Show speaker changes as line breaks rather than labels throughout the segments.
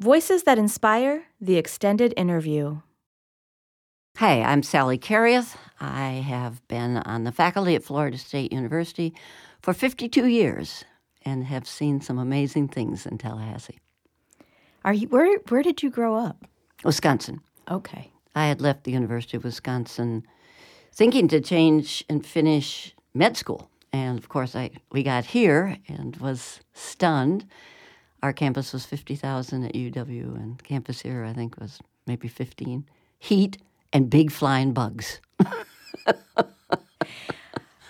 Voices that Inspire The Extended Interview.
Hi, I'm Sally Karioth. I have been on the faculty at Florida State University for 52 years and have seen some amazing things in Tallahassee.
Are you where where did you grow up?
Wisconsin.
Okay.
I had left the University of Wisconsin thinking to change and finish med school. And of course I we got here and was stunned. Our campus was 50,000 at UW and campus here I think was maybe 15. Heat and big flying bugs.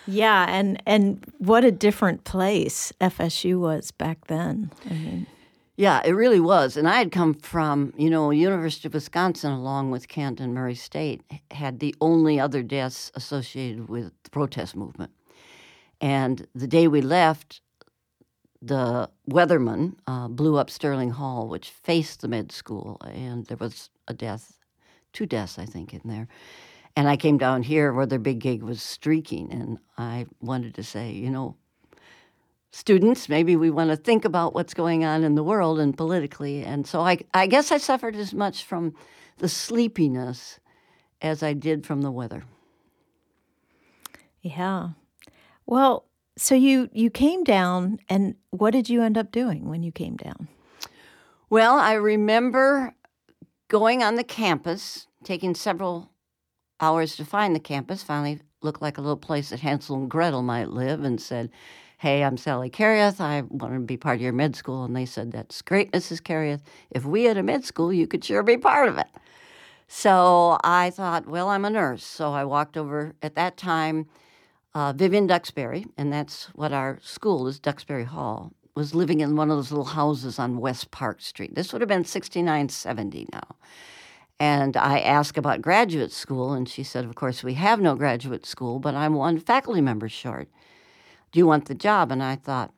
yeah, and and what a different place FSU was back then. I mean,
yeah, it really was. And I had come from, you know, University of Wisconsin, along with Kent and Murray State, had the only other deaths associated with the protest movement. And the day we left, the weatherman uh, blew up Sterling Hall, which faced the med school, and there was a death two deaths, I think, in there. And I came down here where their big gig was streaking, and I wanted to say, you know, students, maybe we want to think about what's going on in the world and politically. And so I, I guess I suffered as much from the sleepiness as I did from the weather.
Yeah. Well, so you you came down, and what did you end up doing when you came down?
Well, I remember going on the campus, taking several hours to find the campus, finally looked like a little place that Hansel and Gretel might live, and said, Hey, I'm Sally Karioth. I want to be part of your med school. And they said, That's great, Mrs. Karioth. If we had a med school, you could sure be part of it. So I thought, Well, I'm a nurse. So I walked over at that time. Uh, Vivian Duxbury, and that's what our school is, Duxbury Hall was living in one of those little houses on West Park Street. This would have been 6970 now. And I asked about graduate school, and she said, Of course, we have no graduate school, but I'm one faculty member short. Do you want the job? And I thought,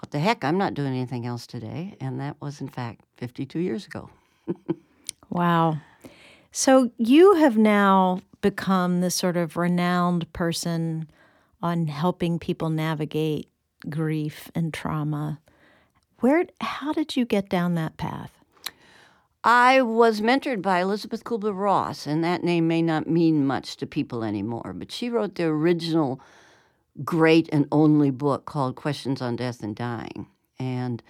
What the heck? I'm not doing anything else today. And that was, in fact, 52 years ago.
wow. So you have now become this sort of renowned person on helping people navigate grief and trauma. Where, how did you get down that path?
I was mentored by Elizabeth Kubler Ross, and that name may not mean much to people anymore, but she wrote the original great and only book called Questions on Death and Dying. And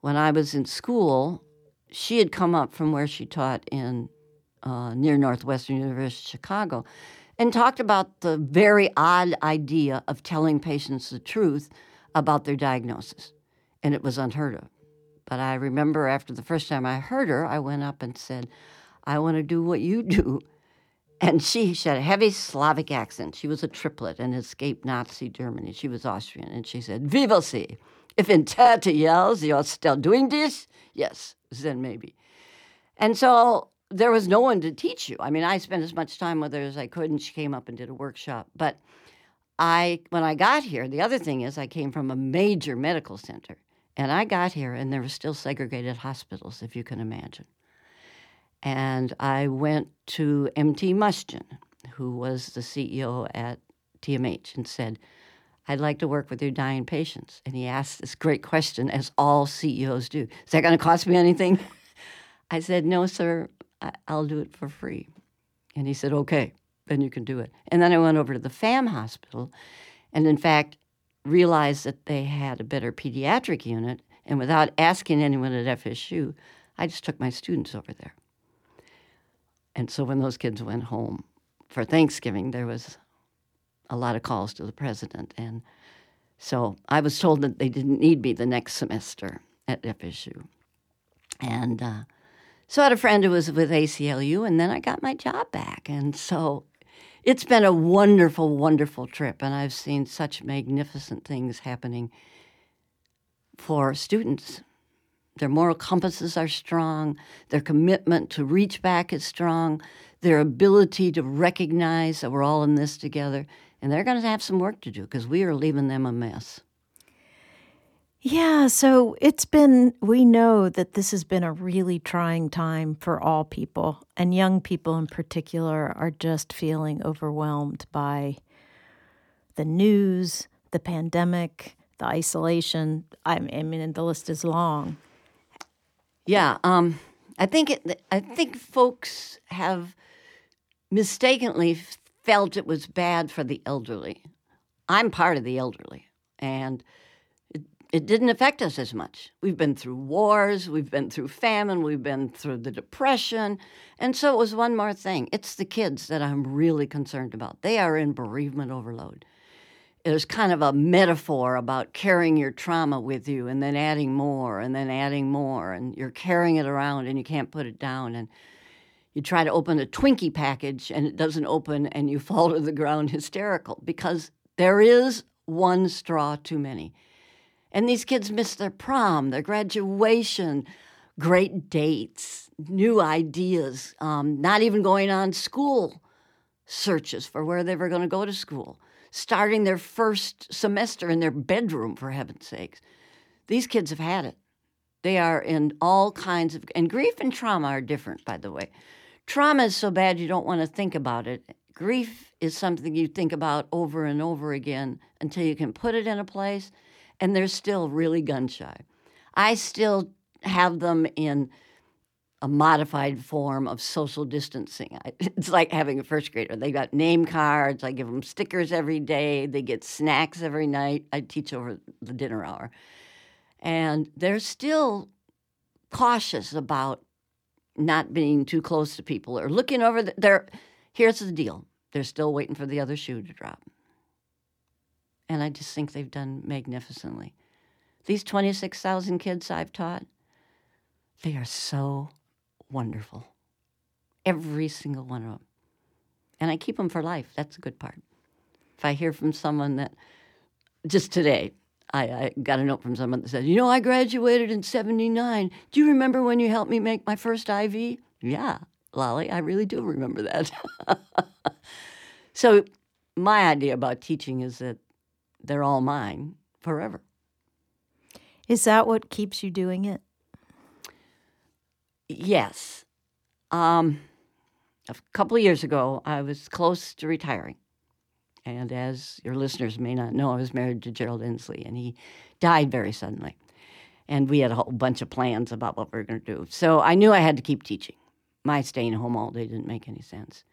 when I was in school, she had come up from where she taught in uh, near Northwestern University, Chicago, and talked about the very odd idea of telling patients the truth about their diagnosis and it was unheard of. But I remember after the first time I heard her, I went up and said, I want to do what you do. And she, she had a heavy Slavic accent. She was a triplet and escaped Nazi Germany. She was Austrian. And she said, will see. If in 30 years you're still doing this, yes, then maybe. And so there was no one to teach you. I mean, I spent as much time with her as I could, and she came up and did a workshop. But I, when I got here, the other thing is I came from a major medical center. And I got here, and there were still segregated hospitals, if you can imagine. And I went to M.T. Mustian, who was the CEO at TMH, and said, I'd like to work with your dying patients. And he asked this great question, as all CEOs do Is that going to cost me anything? I said, No, sir, I'll do it for free. And he said, Okay, then you can do it. And then I went over to the FAM hospital, and in fact, realized that they had a better pediatric unit, and without asking anyone at FSU, I just took my students over there. And so when those kids went home for Thanksgiving, there was a lot of calls to the president. And so I was told that they didn't need me the next semester at FSU. And uh, so I had a friend who was with ACLU, and then I got my job back. And so it's been a wonderful, wonderful trip, and I've seen such magnificent things happening for students. Their moral compasses are strong, their commitment to reach back is strong, their ability to recognize that we're all in this together, and they're going to have some work to do because we are leaving them a mess.
Yeah, so it's been, we know that this has been a really trying time for all people, and young people in particular are just feeling overwhelmed by the news, the pandemic, the isolation. I mean, the list is long.
Yeah, um, I think it, I think folks have mistakenly felt it was bad for the elderly. I'm part of the elderly, and it, didn't affect us as much. We've been through wars, we've been through famine, we've been through the depression, and so it was one more thing. It's the kids that I'm really concerned about. They are in bereavement overload there's kind of a metaphor about carrying your trauma with you and then adding more and then adding more and you're carrying it around and you can't put it down and you try to open a Twinkie package and it doesn't open and you fall to the ground hysterical because there is one straw too many. And these kids miss their prom, their graduation, great dates, new ideas, um, not even going on school searches for where they were going to go to school starting their first semester in their bedroom, for heaven's sakes. These kids have had it. They are in all kinds of, and grief and trauma are different, by the way. Trauma is so bad you don't want to think about it. Grief is something you think about over and over again until you can put it in a place, and they're still really gun shy. I still have them in a modified form of social distancing. It's like having a first grader. They got name cards. I give them stickers every day. They get snacks every night. I teach over the dinner hour. And they're still cautious about not being too close to people or looking over the, they're here's the deal. They're still waiting for the other shoe to drop. And I just think they've done magnificently. These 26,000 kids I've taught, they are so wonderful. Every single one of them. And I keep them for life. That's a good part. If I hear from someone that, just today, I, I, got a note from someone that says, You know, I graduated in 79. Do you remember when you helped me make my first IV? Yeah, Lolly, I really do remember that. so, my idea about teaching is that they're all mine forever.
Is that what keeps you doing it?
Yes. Um, a couple of years ago, I was close to retiring. And as your listeners may not know, I was married to Gerald Ensley, and he died very suddenly. And we had a whole bunch of plans about what we were going to do. So I knew I had to keep teaching. My staying home all day didn't make any sense.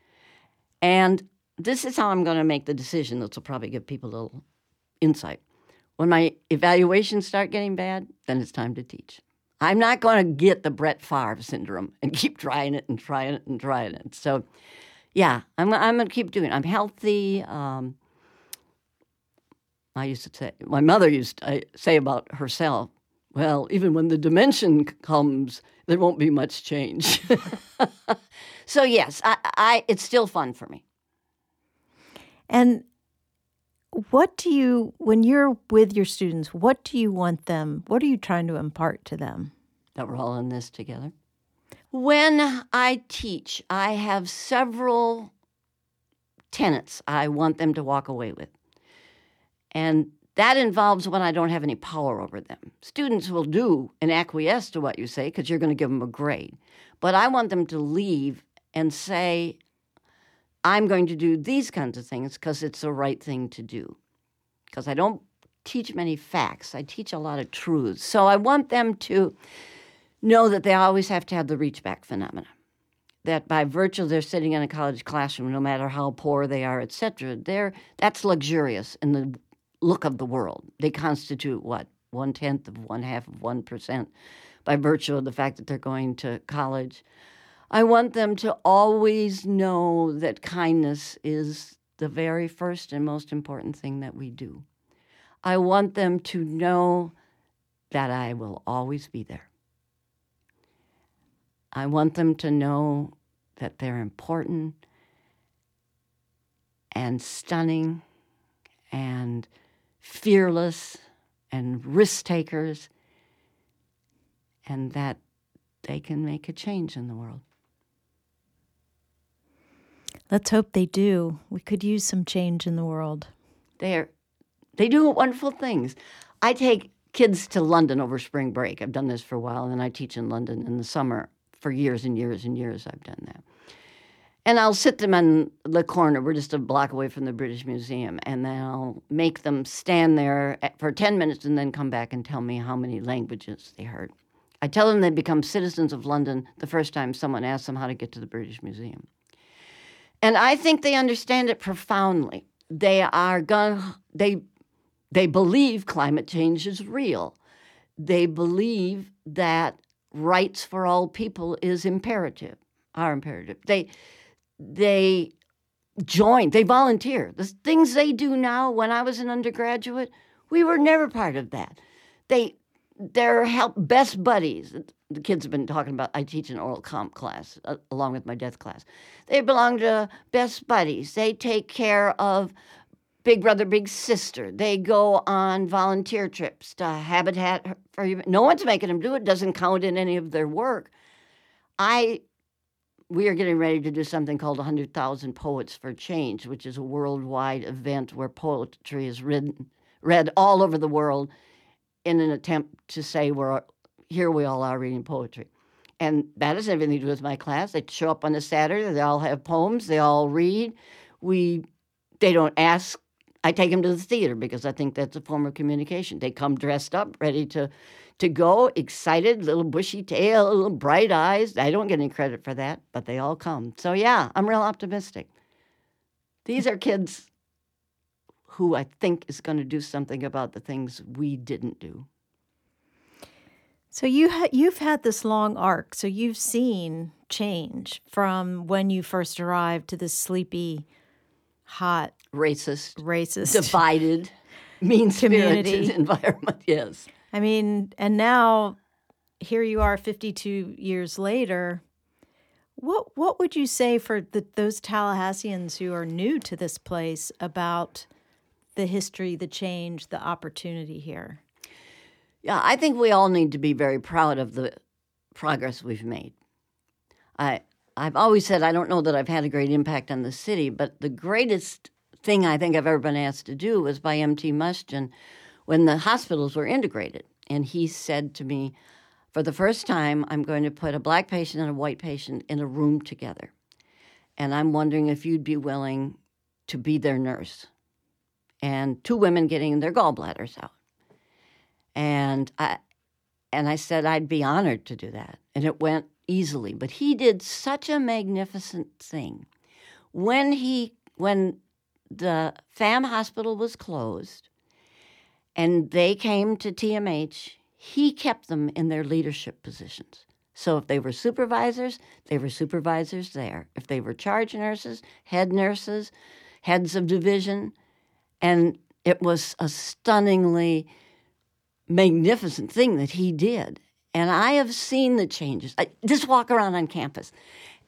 And this is how I'm going to make the decision. This will probably give people a little insight. When my evaluations start getting bad, then it's time to teach. I'm not going to get the Brett Favre syndrome and keep trying it and trying it and trying it. So, yeah, I'm, I'm going to keep doing it. I'm healthy. Um, I used to say, my mother used to say about herself, well, even when the dementia comes, there won't be much change. so, yes, I, I, it's still fun for me.
And what do you, when you're with your students, what do you want them, what are you trying to impart to them?
That we're all in this together. When I teach, I have several tenets I want them to walk away with. And that involves when I don't have any power over them. Students will do and acquiesce to what you say because you're going to give them a grade. But I want them to leave and say, I'm going to do these kinds of things because it's the right thing to do. Because I don't teach many facts, I teach a lot of truths. So I want them to know that they always have to have the reach back phenomena. That by virtue of their sitting in a college classroom, no matter how poor they are, etc., they're that's luxurious in the look of the world. They constitute what one tenth of one half of one percent by virtue of the fact that they're going to college. I want them to always know that kindness is the very first and most important thing that we do. I want them to know that I will always be there. I want them to know that they're important and stunning and fearless and risk takers and that they can make a change in the world.
Let's hope they do. We could use some change in the world.
They're they do wonderful things. I take kids to London over spring break. I've done this for a while, and I teach in London in the summer for years and years and years. I've done that. And I'll sit them in the corner. We're just a block away from the British Museum. And then I'll make them stand there for 10 minutes and then come back and tell me how many languages they heard. I tell them they become citizens of London the first time someone asks them how to get to the British Museum. And I think they understand it profoundly. They are going they they believe climate change is real. They believe that rights for all people is imperative, are imperative. They they join, they volunteer. The things they do now when I was an undergraduate, we were never part of that. They they're help best buddies. The kids have been talking about. I teach an oral comp class uh, along with my death class. They belong to best buddies. They take care of Big Brother, Big Sister. They go on volunteer trips to Habitat for No one's making them do it. Doesn't count in any of their work. I we are getting ready to do something called 100,000 Poets for Change, which is a worldwide event where poetry is written, read all over the world in an attempt to say we're here we all are reading poetry. And that has everything to do with my class. They show up on a Saturday, they all have poems, they all read. We they don't ask I take them to the theater because I think that's a form of communication. They come dressed up, ready to to go, excited, little bushy tail, little bright eyes. I don't get any credit for that, but they all come. So yeah, I'm real optimistic. These are kids who I think is going to do something about the things we didn't do.
So you ha- you've had this long arc. So you've seen change from when you first arrived to this sleepy, hot,
racist,
racist,
divided, mean spirited environment. Yes.
I mean, and now here you are 52 years later. What what would you say for the, those Tallahasseans who are new to this place about the history, the change, the opportunity here?
Yeah, I think we all need to be very proud of the progress we've made. I I've always said I don't know that I've had a great impact on the city, but the greatest thing I think I've ever been asked to do was by M.T. Mustian when the hospitals were integrated. And he said to me, For the first time, I'm going to put a black patient and a white patient in a room together. And I'm wondering if you'd be willing to be their nurse and two women getting their gallbladders out. And I and I said I'd be honored to do that. And it went easily. But he did such a magnificent thing. When he when the FAM hospital was closed and they came to TMH, he kept them in their leadership positions. So if they were supervisors, they were supervisors there. If they were charge nurses, head nurses, heads of division, and it was a stunningly magnificent thing that he did. And I have seen the changes. I just walk around on campus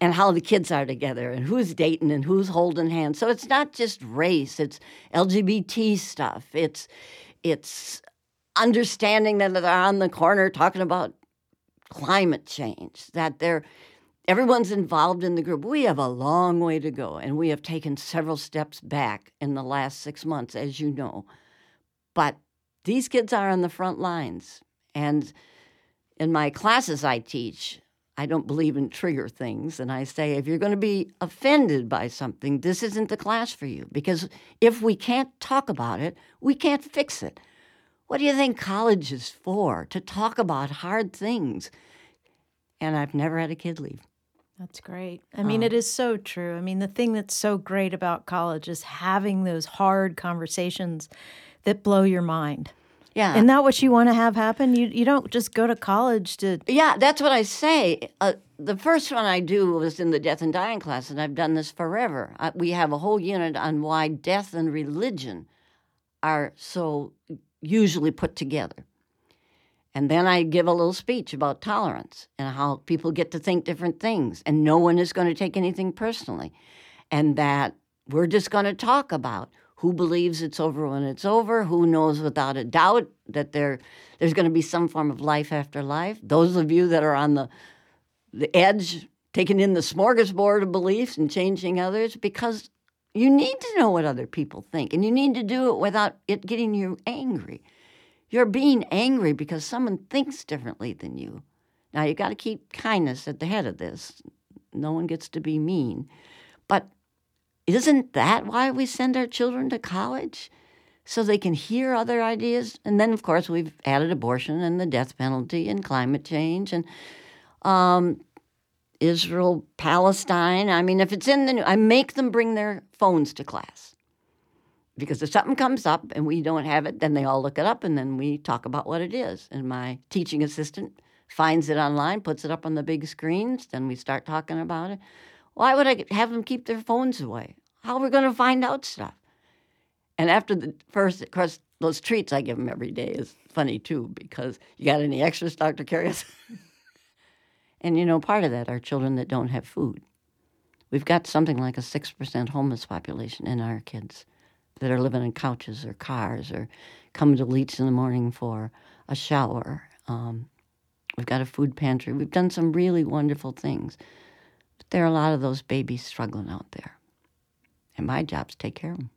and how the kids are together and who's dating and who's holding hands. So it's not just race, it's LGBT stuff. It's it's understanding that they're on the corner talking about climate change, that they're everyone's involved in the group. We have a long way to go, and we have taken several steps back in the last six months, as you know. But these kids are on the front lines. And in my classes I teach, I don't believe in trigger things. And I say, if you're going to be offended by something, this isn't the class for you. Because if we can't talk about it, we can't fix it. What do you think college is for? To talk about hard things. And I've never had a kid leave.
That's great. I mean, um, it is so true. I mean, the thing that's so great about college is having those hard conversations that blow your mind.
Yeah.
Isn't that what you want to have happen? You you don't just go to college to.
Yeah, that's what I say. Uh, the first one I do was in the death and dying class, and I've done this forever. Uh, we have a whole unit on why death and religion are so usually put together. And then I give a little speech about tolerance and how people get to think different things, and no one is going to take anything personally. And that we're just going to talk about who believes it's over when it's over, who knows without a doubt that there, there's going to be some form of life after life. Those of you that are on the, the edge, taking in the smorgasbord of beliefs and changing others, because you need to know what other people think, and you need to do it without it getting you angry. You're being angry because someone thinks differently than you. Now, you got to keep kindness at the head of this. No one gets to be mean. But isn't that why we send our children to college? so they can hear other ideas. And then, of course, we've added abortion and the death penalty and climate change and um, Israel, Palestine. I mean, if it's in the new, I make them bring their phones to class. Because if something comes up and we don't have it, then they all look it up and then we talk about what it is. And my teaching assistant finds it online, puts it up on the big screens, then we start talking about it. Why would I have them keep their phones away? How are we going to find out stuff? And after the first, of course, those treats I give them every day is funny too because you got any extras, Dr. Karioth? and you know, part of that are children that don't have food. We've got something like a 6% homeless population in our kids that are living in couches or cars or coming to Leach in the morning for a shower. Um, we've got a food pantry. We've done some really wonderful things. But there are a lot of those babies struggling out there. And my job's take care of them.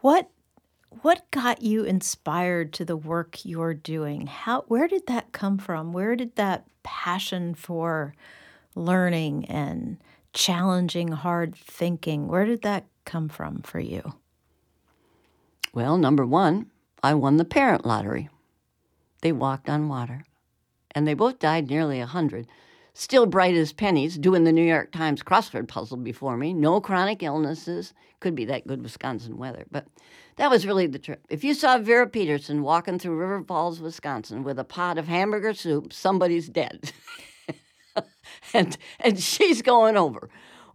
What what got you inspired to the work you're doing? How where did that come from? Where did that passion for learning and challenging hard thinking, where did that come from for you?
Well, number 1, I won the parent lottery. They walked on water. And they both died nearly a 100 still bright as pennies, doing the New York Times crossword puzzle before me. No chronic illnesses. Could be that good Wisconsin weather. But that was really the trip. If you saw Vera Peterson walking through River Falls, Wisconsin with a pot of hamburger soup, somebody's dead. and, and she's going over.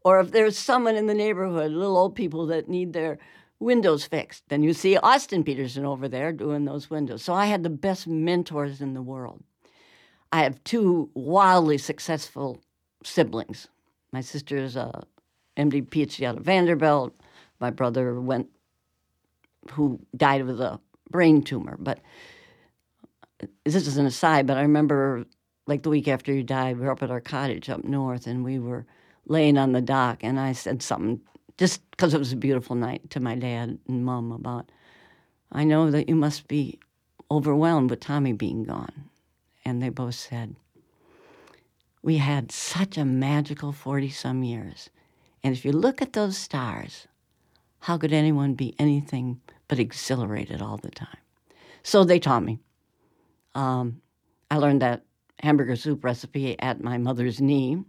Or if there's someone in the neighborhood, little old people that need their windows fixed, then you see Austin Peterson over there doing those windows. So I had the best mentors in the world. I have two wildly successful siblings. My sister is a MD PhD out of Vanderbilt. My brother went, who died of a brain tumor. But this is an aside, but I remember like the week after he died, we were up at our cottage up north and we were laying on the dock and I said something just because it was a beautiful night to my dad and mom about, I know that you must be overwhelmed with Tommy being gone and they both said, We had such a magical 40 some years. And if you look at those stars, how could anyone be anything but exhilarated all the time? So they taught me. Um, I learned that hamburger soup recipe at my mother's knee.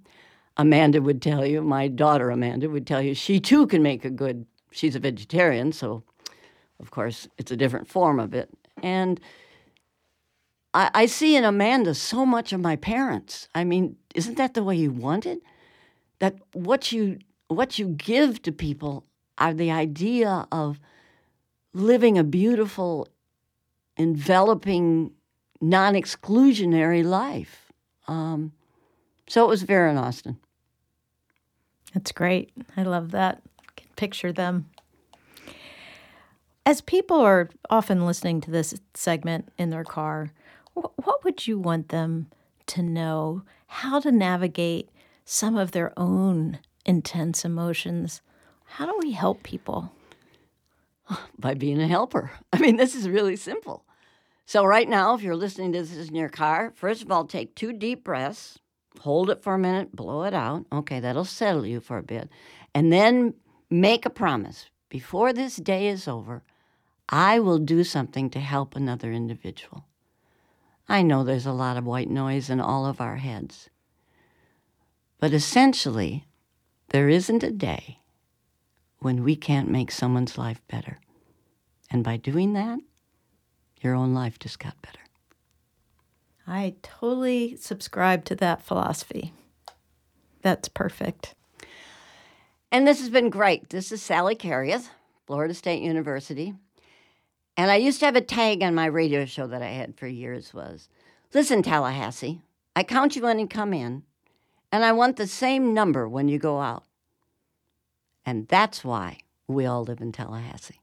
Amanda would tell you, my daughter Amanda would tell you, she too can make a good, she's a vegetarian, so of course it's a different form of it. And I, I see in Amanda so much of my parents. I mean, isn't that the way you want it? That what you what you give to people are the idea of living a beautiful, enveloping, non-exclusionary life. Um, so it was Vera and Austin.
That's great. I love that. I can picture them. As people are often listening to this segment in their car, what would you want them to know how to navigate some of their own intense emotions? How do we help people?
By being a helper. I mean, this is really simple. So, right now, if you're listening to this in your car, first of all, take two deep breaths, hold it for a minute, blow it out. Okay, that'll settle you for a bit. And then make a promise before this day is over, I will do something to help another individual. I know there's a lot of white noise in all of our heads. But essentially, there isn't a day when we can't make someone's life better. And by doing that, your own life just got better.
I totally subscribe to that philosophy. That's perfect.
And this has been great. This is Sally Karioth, Florida State University. And I used to have a tag on my radio show that I had for years was, listen, Tallahassee, I count you when you come in, and I want the same number when you go out. And that's why we all live in Tallahassee.